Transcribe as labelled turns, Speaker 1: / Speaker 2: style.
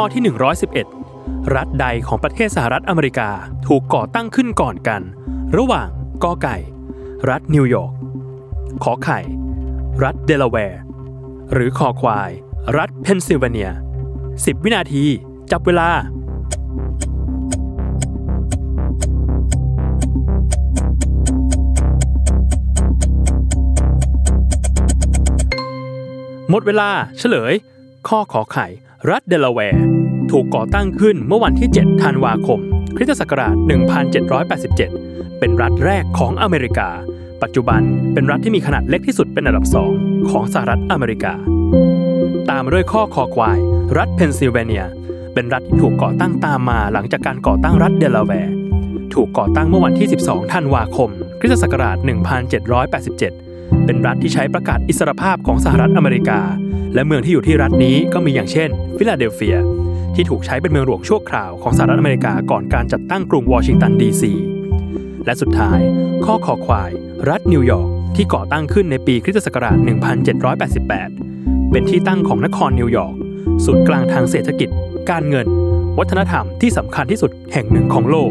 Speaker 1: ข้อที่ 111 รัฐใดของประเทศสหรัฐอเมริกาถูกก่อตั้งขึ้นก่อนกัน ระหว่างกอไก่ รัฐนิวยอร์กขอไข่ รัฐเดลาแวร์ หรือคอควาย รัฐเพนซิลเวเนีย 10 วินาที จับเวลาหมดเวลาเฉลย ข้อขอไข่ รัฐเดลาแวร์ ถูกก่อตั้งขึ้นเมื่อวันที่ 7 ธันวาคม คริสตศักราช 1787 เป็นรัฐแรกของอเมริกา ปัจจุบันเป็นรัฐที่มีขนาดเล็กที่สุดเป็นอันดับสองของสหรัฐอเมริกา ตามด้วยข้อคอควาย รัฐเพนซิลเวเนีย เป็นรัฐที่ถูกก่อตั้งตามมาหลังจากการก่อตั้งรัฐเดลาแวร์ ถูกก่อตั้งเมื่อวันที่ 12 ธันวาคม คริสตศักราช 1787 เป็นรัฐที่ใช้ประกาศอิสรภาพของสหรัฐอเมริกา และเมืองที่อยู่ที่รัฐนี้ก็มีอย่างเช่น ฟิลาเดลเฟีย ที่ถูกใช้เป็นเมืองหลวงชั่วคราวของสหรัฐอเมริกาก่อนการจัดตั้งกรุงวอชิงตันดีซีและสุดท้าย ข้อคอควาย รัฐนิวยอร์กที่ก่อตั้งขึ้นในปีคริสตศักราช 1788 เป็นที่ตั้งของนครนิวยอร์กศูนย์กลางทางเศรษฐกิจ การเงิน วัฒนธรรมที่สำคัญที่สุดแห่งหนึ่งของโลก